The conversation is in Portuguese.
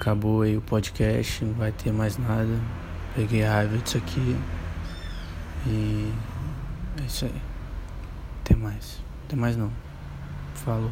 Acabou aí o podcast, não vai ter mais nada. Peguei raiva disso aqui. E é isso aí. Até mais. Até mais não. Falou.